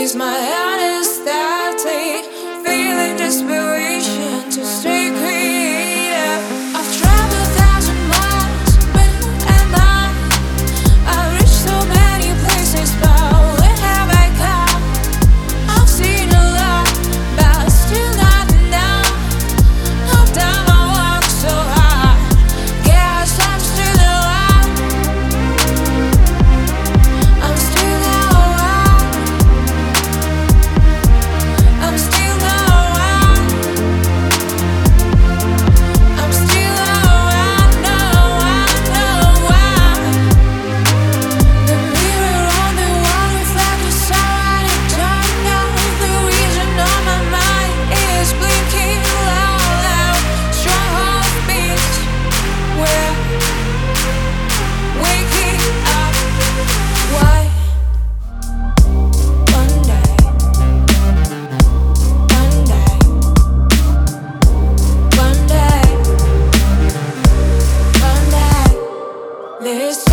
is my honesty. Feeling desperation This